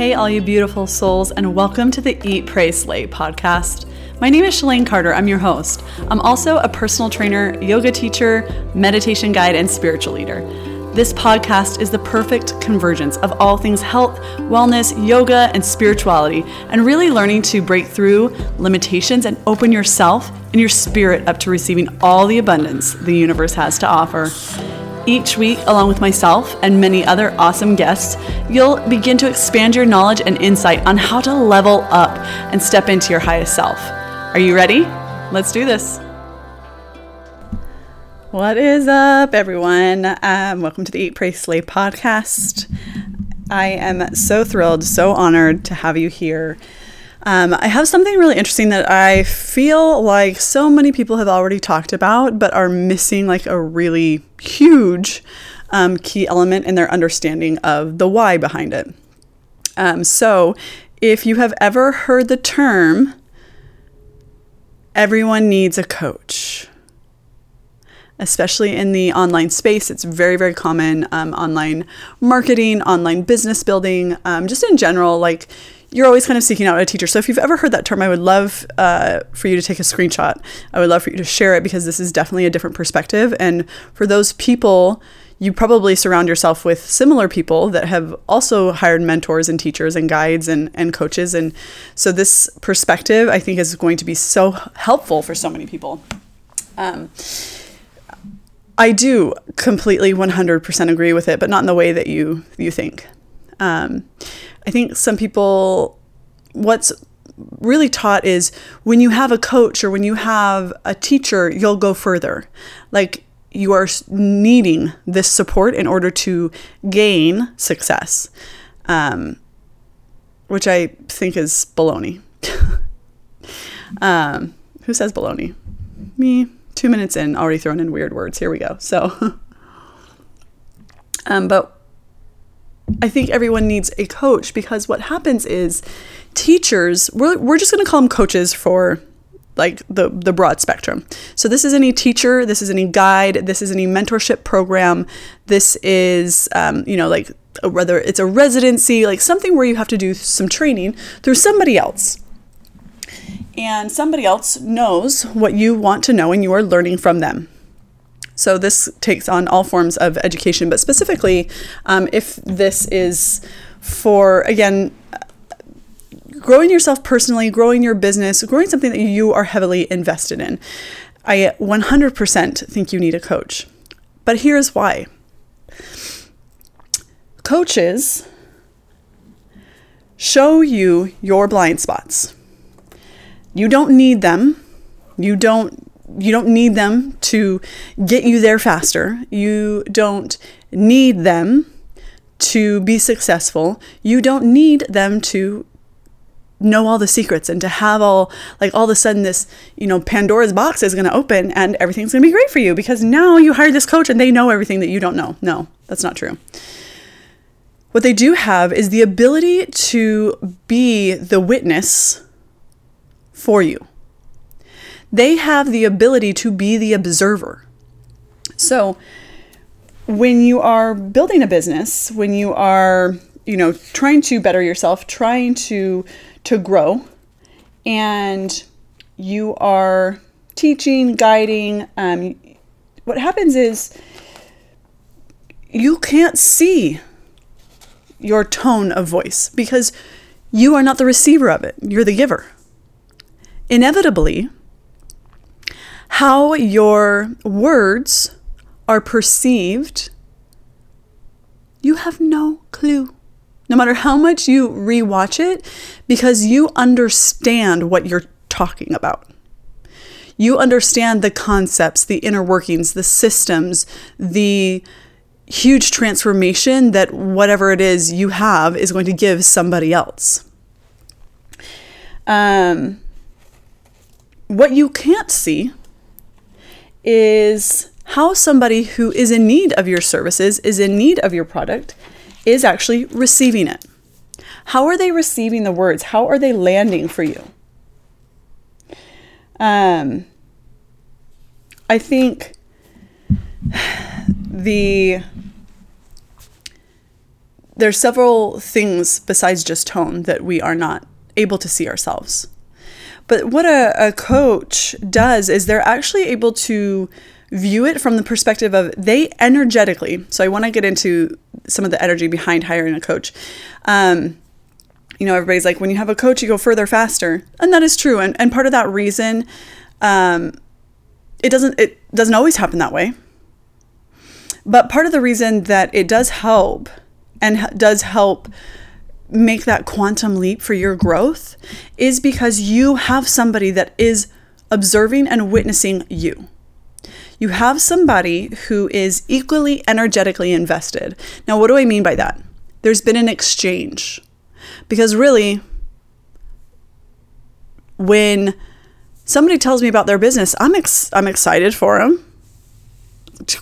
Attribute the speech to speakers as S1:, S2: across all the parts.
S1: Hey, all you beautiful souls, and welcome to the Eat, Pray, Slay podcast. My name is Shalane Carter. I'm your host. I'm also a personal trainer, yoga teacher, meditation guide, and spiritual leader. This podcast is the perfect convergence of all things health, wellness, yoga, and spirituality, and really learning to break through limitations and open yourself and your spirit up to receiving all the abundance the universe has to offer. Each week, along with myself and many other awesome guests, you'll begin to expand your knowledge and insight on how to level up and step into your highest self. Are you ready? Let's do this. What is up, everyone? Um, welcome to the Eat, Pray, Slay podcast. I am so thrilled, so honored to have you here. Um, I have something really interesting that I feel like so many people have already talked about, but are missing like a really huge um, key element in their understanding of the why behind it. Um, so, if you have ever heard the term, everyone needs a coach especially in the online space. It's very, very common. Um, online marketing, online business building, um, just in general, like you're always kind of seeking out a teacher. So if you've ever heard that term, I would love uh, for you to take a screenshot. I would love for you to share it because this is definitely a different perspective. And for those people, you probably surround yourself with similar people that have also hired mentors and teachers and guides and, and coaches. And so this perspective, I think, is going to be so helpful for so many people. Um, I do completely 100% agree with it, but not in the way that you you think. Um, I think some people, what's really taught is when you have a coach or when you have a teacher, you'll go further. Like you are needing this support in order to gain success, um, which I think is baloney. um, who says baloney? Me. Two minutes in, already thrown in weird words. Here we go. So, um, but I think everyone needs a coach because what happens is teachers, we're, we're just going to call them coaches for like the, the broad spectrum. So this is any teacher, this is any guide, this is any mentorship program, this is, um, you know, like whether it's a residency, like something where you have to do some training through somebody else. And somebody else knows what you want to know and you are learning from them. So this takes on all forms of education, but specifically, um, if this is for, again, growing yourself personally, growing your business, growing something that you are heavily invested in, I 100% think you need a coach. But here's why coaches show you your blind spots. You don't need them. You don't you don't need them to get you there faster. You don't need them to be successful. You don't need them to know all the secrets and to have all like all of a sudden this you know pandora's box is going to open and everything's going to be great for you because now you hired this coach and they know everything that you don't know no that's not true what they do have is the ability to be the witness for you they have the ability to be the observer. So, when you are building a business, when you are, you know, trying to better yourself, trying to to grow, and you are teaching, guiding, um, what happens is you can't see your tone of voice because you are not the receiver of it. You're the giver. Inevitably, how your words are perceived, you have no clue. No matter how much you rewatch it, because you understand what you're talking about. You understand the concepts, the inner workings, the systems, the huge transformation that whatever it is you have is going to give somebody else. Um, what you can't see is how somebody who is in need of your services, is in need of your product, is actually receiving it. How are they receiving the words? How are they landing for you? Um, I think the there's several things besides just tone that we are not able to see ourselves. But what a, a coach does is they're actually able to view it from the perspective of they energetically. So I want to get into some of the energy behind hiring a coach. Um, you know, everybody's like, when you have a coach, you go further faster, and that is true. And and part of that reason, um, it doesn't it doesn't always happen that way. But part of the reason that it does help and does help make that quantum leap for your growth is because you have somebody that is observing and witnessing you. You have somebody who is equally energetically invested. Now, what do I mean by that? There's been an exchange. Because really, when somebody tells me about their business, I'm ex- I'm excited for them.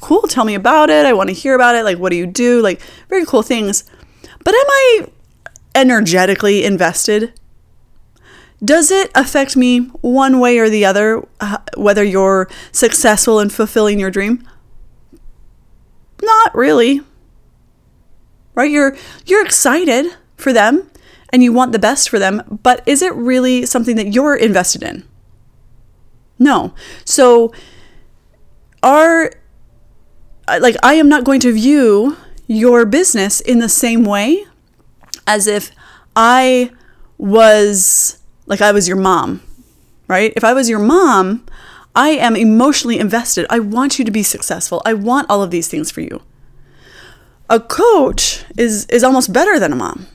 S1: Cool, tell me about it. I want to hear about it. Like, what do you do? Like, very cool things. But am I energetically invested? Does it affect me one way or the other, uh, whether you're successful in fulfilling your dream? Not really. Right? You're you're excited for them and you want the best for them, but is it really something that you're invested in? No. So are like I am not going to view your business in the same way as if I was like I was your mom, right? If I was your mom, I am emotionally invested. I want you to be successful. I want all of these things for you. A coach is is almost better than a mom.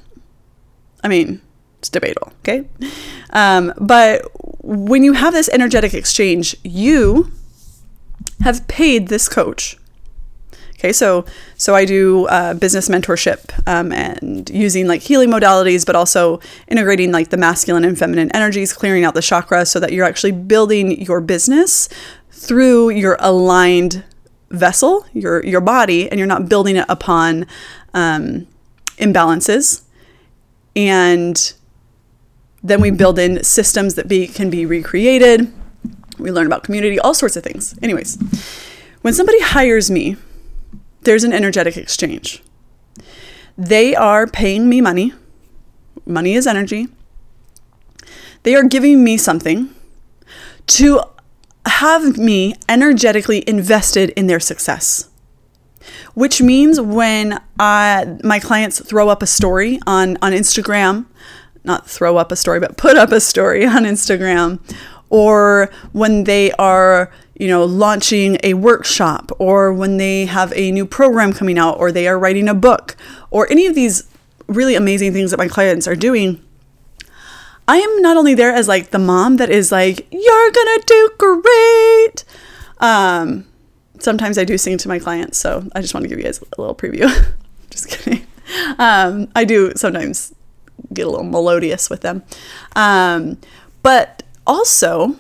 S1: I mean, it's debatable, okay? Um, but when you have this energetic exchange, you have paid this coach Okay, so so I do uh, business mentorship um, and using like healing modalities, but also integrating like the masculine and feminine energies, clearing out the chakras, so that you're actually building your business through your aligned vessel, your your body, and you're not building it upon um, imbalances. And then we build in systems that be can be recreated. We learn about community, all sorts of things. Anyways, when somebody hires me there's an energetic exchange. They are paying me money. Money is energy. They are giving me something to have me energetically invested in their success. Which means when I, my clients throw up a story on, on Instagram, not throw up a story, but put up a story on Instagram, or when they are you know, launching a workshop or when they have a new program coming out or they are writing a book or any of these really amazing things that my clients are doing, I am not only there as like the mom that is like, you're gonna do great. Um, sometimes I do sing to my clients, so I just want to give you guys a little preview. just kidding. Um, I do sometimes get a little melodious with them. Um, but also,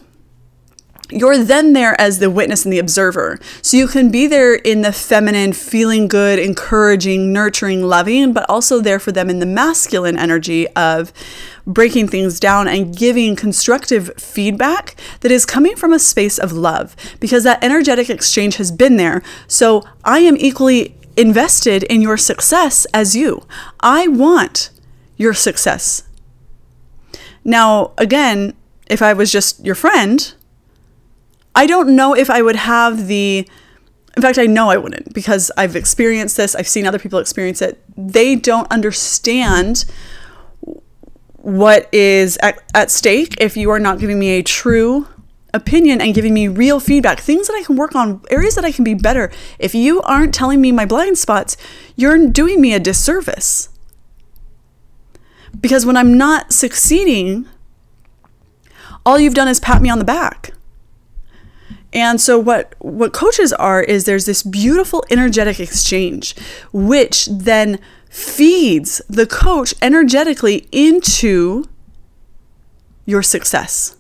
S1: you're then there as the witness and the observer. So you can be there in the feminine, feeling good, encouraging, nurturing, loving, but also there for them in the masculine energy of breaking things down and giving constructive feedback that is coming from a space of love because that energetic exchange has been there. So I am equally invested in your success as you. I want your success. Now, again, if I was just your friend, I don't know if I would have the in fact, I know I wouldn't because I've experienced this. I've seen other people experience it. They don't understand what is at, at stake if you are not giving me a true opinion and giving me real feedback, things that I can work on, areas that I can be better. If you aren't telling me my blind spots, you're doing me a disservice. Because when I'm not succeeding, all you've done is pat me on the back. And so what what coaches are is there's this beautiful energetic exchange which then feeds the coach energetically into your success.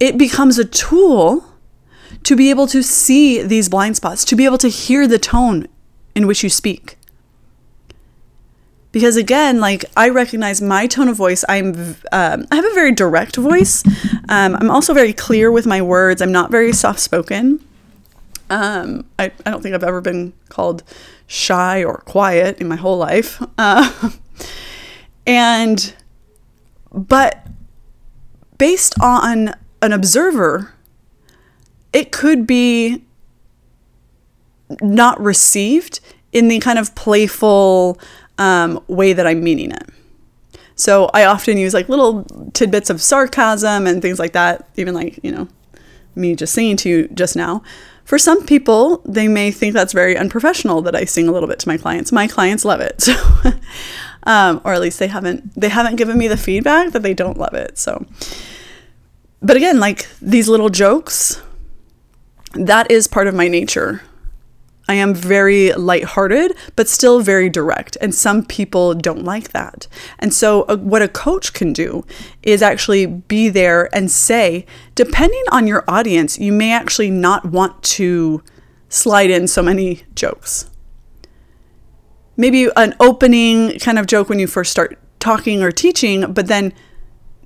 S1: It becomes a tool to be able to see these blind spots, to be able to hear the tone in which you speak because again like i recognize my tone of voice. I'm um, i have a very direct voice. Um, i'm also very clear with my words. I'm not very soft spoken Um, I, I don't think I've ever been called shy or quiet in my whole life. Uh, and, but based on an observer, it could be not received in the kind of playful um, way that I'm meaning it. So I often use like little tidbits of sarcasm and things like that, even like, you know, me just singing to you just now. For some people, they may think that's very unprofessional that I sing a little bit to my clients. My clients love it. So um, or at least they haven't they haven't given me the feedback that they don't love it. So but again, like these little jokes, that is part of my nature. I am very lighthearted, but still very direct. And some people don't like that. And so, uh, what a coach can do is actually be there and say, depending on your audience, you may actually not want to slide in so many jokes. Maybe an opening kind of joke when you first start talking or teaching, but then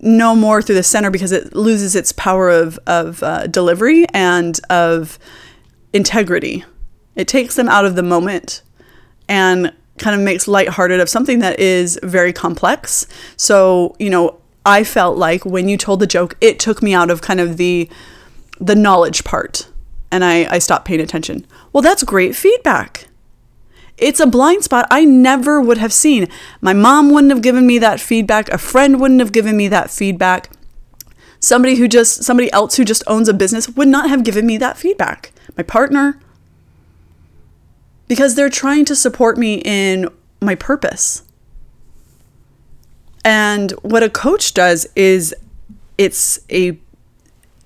S1: no more through the center because it loses its power of, of uh, delivery and of integrity it takes them out of the moment and kind of makes lighthearted of something that is very complex. So, you know, I felt like when you told the joke, it took me out of kind of the the knowledge part and I, I stopped paying attention. Well, that's great feedback. It's a blind spot I never would have seen. My mom wouldn't have given me that feedback. A friend wouldn't have given me that feedback. Somebody who just, somebody else who just owns a business would not have given me that feedback. My partner, because they're trying to support me in my purpose. And what a coach does is it's a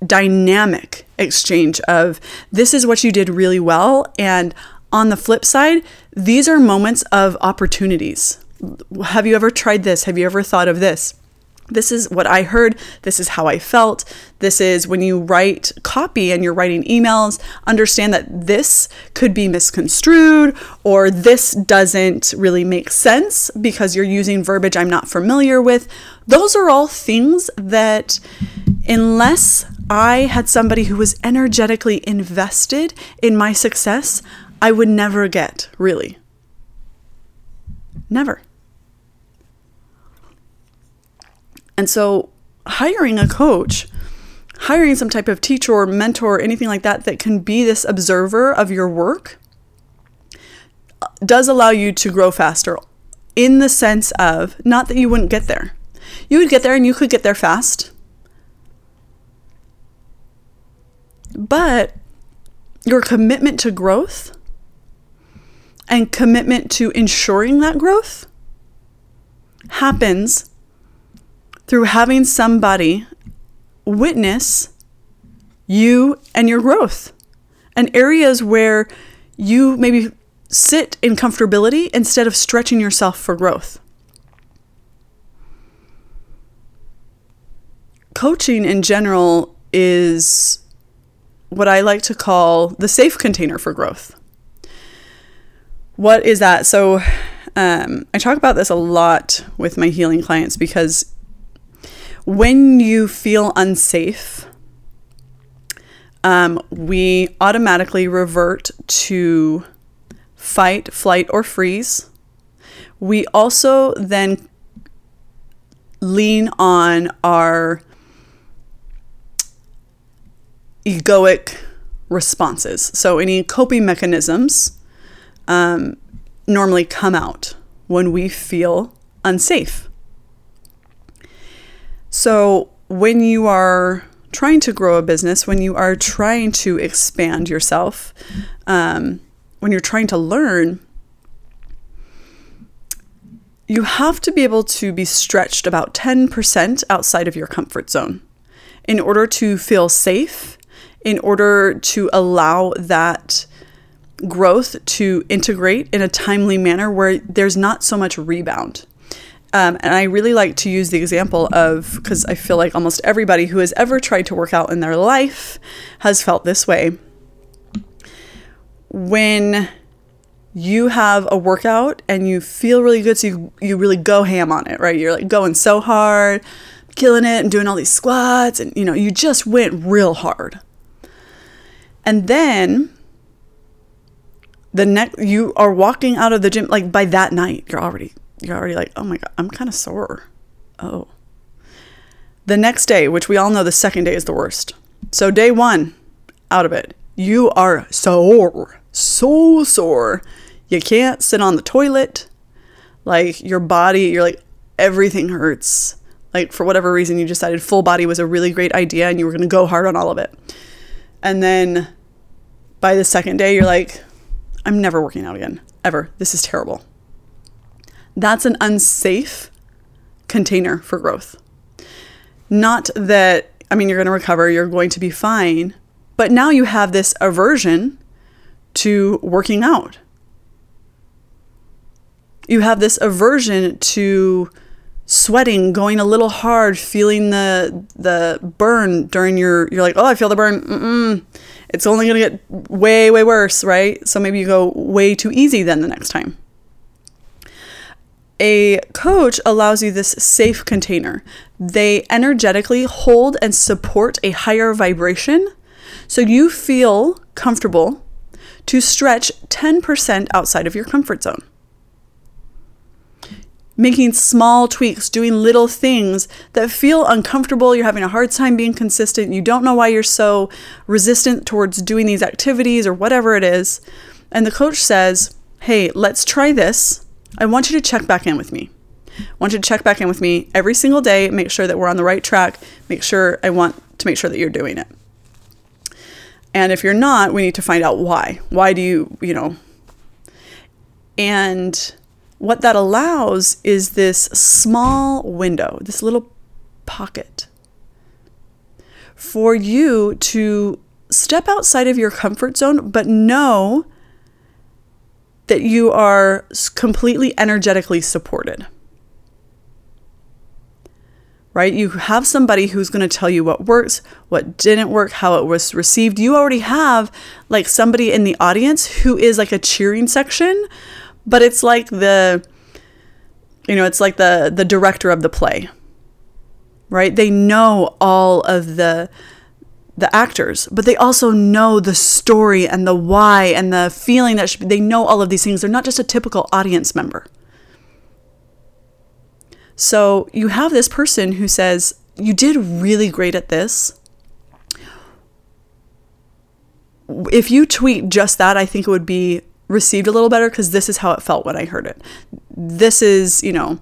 S1: dynamic exchange of this is what you did really well. And on the flip side, these are moments of opportunities. Have you ever tried this? Have you ever thought of this? This is what I heard. This is how I felt. This is when you write copy and you're writing emails, understand that this could be misconstrued or this doesn't really make sense because you're using verbiage I'm not familiar with. Those are all things that, unless I had somebody who was energetically invested in my success, I would never get, really. Never. And so, hiring a coach, hiring some type of teacher or mentor or anything like that that can be this observer of your work does allow you to grow faster in the sense of not that you wouldn't get there. You would get there and you could get there fast. But your commitment to growth and commitment to ensuring that growth happens through having somebody witness you and your growth and areas where you maybe sit in comfortability instead of stretching yourself for growth. Coaching in general is what I like to call the safe container for growth. What is that? So, um, I talk about this a lot with my healing clients because when you feel unsafe, um, we automatically revert to fight, flight, or freeze. We also then lean on our egoic responses. So, any coping mechanisms um, normally come out when we feel unsafe. So, when you are trying to grow a business, when you are trying to expand yourself, um, when you're trying to learn, you have to be able to be stretched about 10% outside of your comfort zone in order to feel safe, in order to allow that growth to integrate in a timely manner where there's not so much rebound. Um, and I really like to use the example of because I feel like almost everybody who has ever tried to work out in their life has felt this way. When you have a workout and you feel really good, so you, you really go ham on it, right? You're like going so hard, killing it, and doing all these squats, and you know, you just went real hard. And then The next you are walking out of the gym like by that night you're already you're already like, "Oh my god, I'm kind of sore." Oh. The next day, which we all know the second day is the worst. So day 1 out of it. You are sore. So sore. You can't sit on the toilet. Like your body, you're like everything hurts. Like for whatever reason you decided full body was a really great idea and you were going to go hard on all of it. And then by the second day, you're like, I'm never working out again, ever. This is terrible. That's an unsafe container for growth. Not that, I mean, you're going to recover, you're going to be fine, but now you have this aversion to working out. You have this aversion to sweating, going a little hard, feeling the the burn during your you're like, "Oh, I feel the burn." Mm-mm. It's only going to get way way worse, right? So maybe you go way too easy then the next time. A coach allows you this safe container. They energetically hold and support a higher vibration so you feel comfortable to stretch 10% outside of your comfort zone making small tweaks, doing little things that feel uncomfortable. You're having a hard time being consistent. You don't know why you're so resistant towards doing these activities or whatever it is. And the coach says, Hey, let's try this. I want you to check back in with me. I want you to check back in with me every single day, make sure that we're on the right track, make sure I want to make sure that you're doing it. And if you're not, we need to find out why. Why do you, you know? And what that allows is this small window, this little pocket for you to step outside of your comfort zone, but know that you are completely energetically supported. Right? You have somebody who's going to tell you what works, what didn't work, how it was received. You already have like somebody in the audience who is like a cheering section but it's like the you know it's like the the director of the play right they know all of the the actors but they also know the story and the why and the feeling that should, they know all of these things. They're not just a typical audience member. So you have this person who says you did really great at this. If you tweet just that i think it would be received a little better because this is how it felt when I heard it. This is, you know,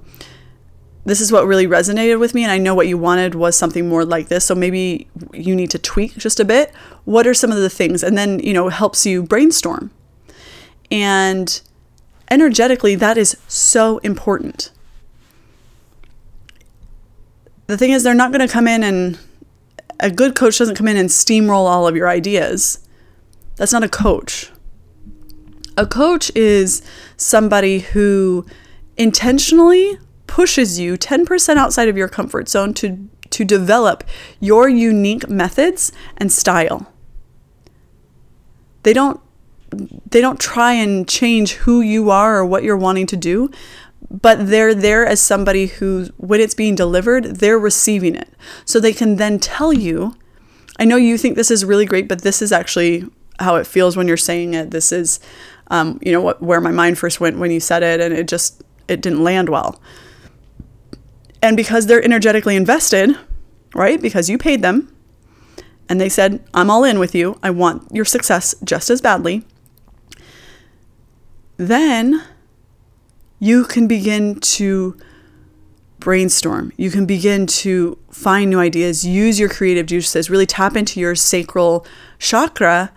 S1: this is what really resonated with me and I know what you wanted was something more like this. So maybe you need to tweak just a bit. What are some of the things? And then, you know, helps you brainstorm. And energetically that is so important. The thing is they're not going to come in and a good coach doesn't come in and steamroll all of your ideas. That's not a coach a coach is somebody who intentionally pushes you 10% outside of your comfort zone to, to develop your unique methods and style. They don't they don't try and change who you are or what you're wanting to do, but they're there as somebody who when it's being delivered, they're receiving it. So they can then tell you, I know you think this is really great, but this is actually how it feels when you're saying it. This is um, you know, what, where my mind first went when you said it, and it just it didn't land well. And because they're energetically invested, right? Because you paid them, and they said, "I'm all in with you. I want your success just as badly." Then you can begin to brainstorm. You can begin to find new ideas, use your creative juices, really tap into your sacral chakra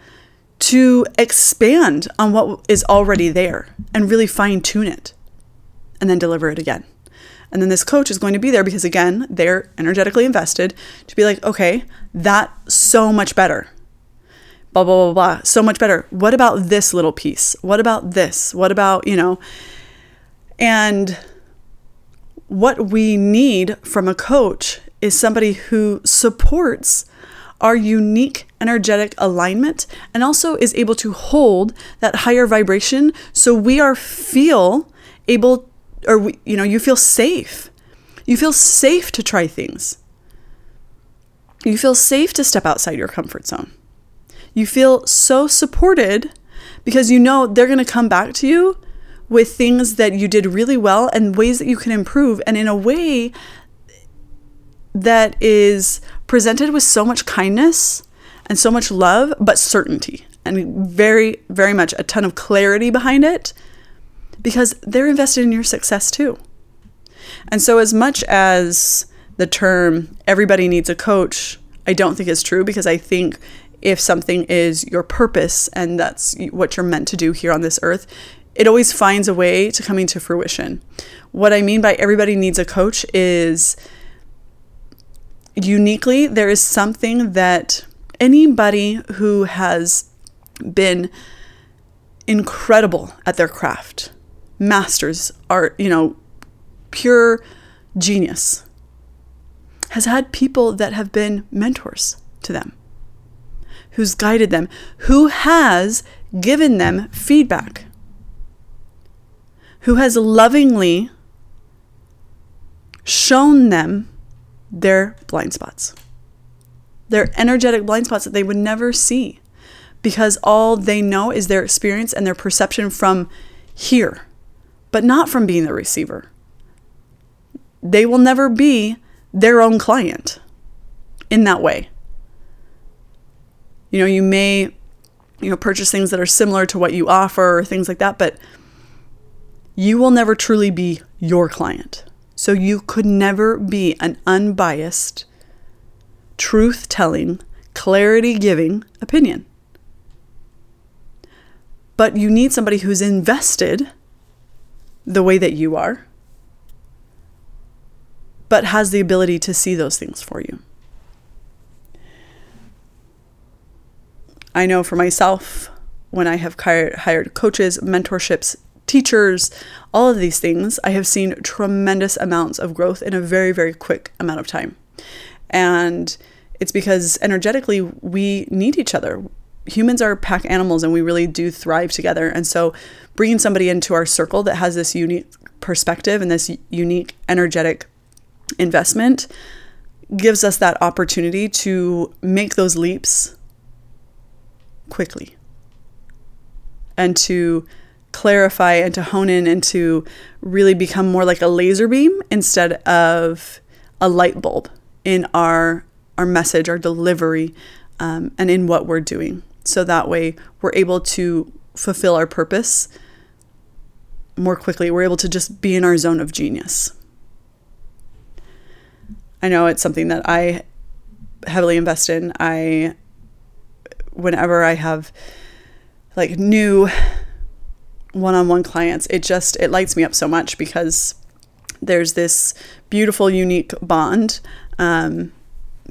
S1: to expand on what is already there and really fine tune it and then deliver it again. And then this coach is going to be there because, again, they're energetically invested to be like, okay, that's so much better. Blah, blah, blah, blah. So much better. What about this little piece? What about this? What about, you know? And what we need from a coach is somebody who supports our unique energetic alignment and also is able to hold that higher vibration so we are feel able or you know you feel safe. You feel safe to try things. You feel safe to step outside your comfort zone. You feel so supported because you know they're going to come back to you with things that you did really well and ways that you can improve and in a way that is presented with so much kindness and so much love, but certainty and very, very much a ton of clarity behind it because they're invested in your success too. And so, as much as the term everybody needs a coach, I don't think is true because I think if something is your purpose and that's what you're meant to do here on this earth, it always finds a way to coming to fruition. What I mean by everybody needs a coach is uniquely, there is something that anybody who has been incredible at their craft, masters, art, you know, pure genius, has had people that have been mentors to them, who's guided them, who has given them feedback, who has lovingly shown them their blind spots, their energetic blind spots that they would never see because all they know is their experience and their perception from here, but not from being the receiver. They will never be their own client in that way. You know, you may you know purchase things that are similar to what you offer or things like that, but you will never truly be your client. So you could never be an unbiased, truth telling, clarity giving opinion. But you need somebody who's invested the way that you are, but has the ability to see those things for you. I know for myself, when I have hired coaches, mentorships, teachers, all of these things, I have seen tremendous amounts of growth in a very, very quick amount of time. And it's because energetically we need each other. Humans are pack animals and we really do thrive together. And so bringing somebody into our circle that has this unique perspective and this unique energetic investment gives us that opportunity to make those leaps quickly and to clarify and to hone in and to really become more like a laser beam instead of a light bulb in our our message, our delivery, um, and in what we're doing. So that way we're able to fulfill our purpose more quickly. We're able to just be in our zone of genius. I know it's something that I heavily invest in. I, whenever I have like new one-on-one clients it just it lights me up so much because there's this beautiful unique bond um,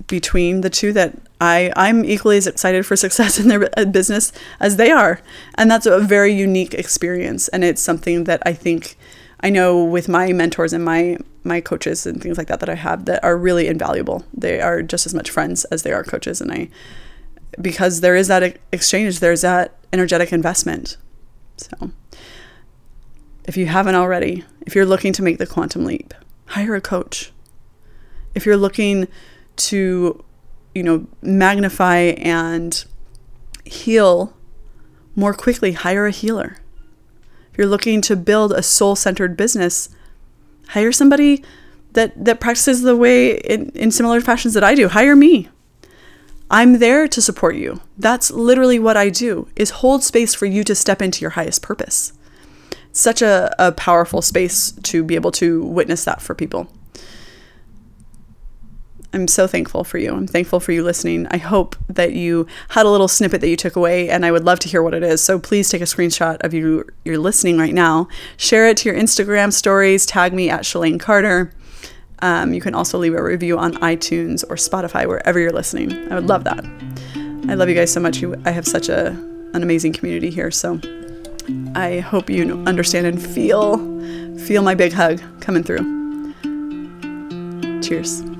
S1: between the two that I, I'm equally as excited for success in their uh, business as they are. And that's a very unique experience. And it's something that I think I know with my mentors and my, my coaches and things like that that I have that are really invaluable. They are just as much friends as they are coaches. And I, because there is that exchange, there's that energetic investment. So if you haven't already, if you're looking to make the quantum leap, hire a coach. If you're looking to, you know, magnify and heal more quickly, hire a healer. If you're looking to build a soul-centered business, hire somebody that that practices the way in, in similar fashions that I do. Hire me. I'm there to support you. That's literally what I do is hold space for you to step into your highest purpose such a, a powerful space to be able to witness that for people. I'm so thankful for you. I'm thankful for you listening. I hope that you had a little snippet that you took away, and I would love to hear what it is. So please take a screenshot of you you're listening right now. Share it to your Instagram stories. Tag me at Shalane Carter. Um, you can also leave a review on iTunes or Spotify, wherever you're listening. I would love that. I love you guys so much. I have such a an amazing community here. So I hope you understand and feel feel my big hug coming through. Cheers.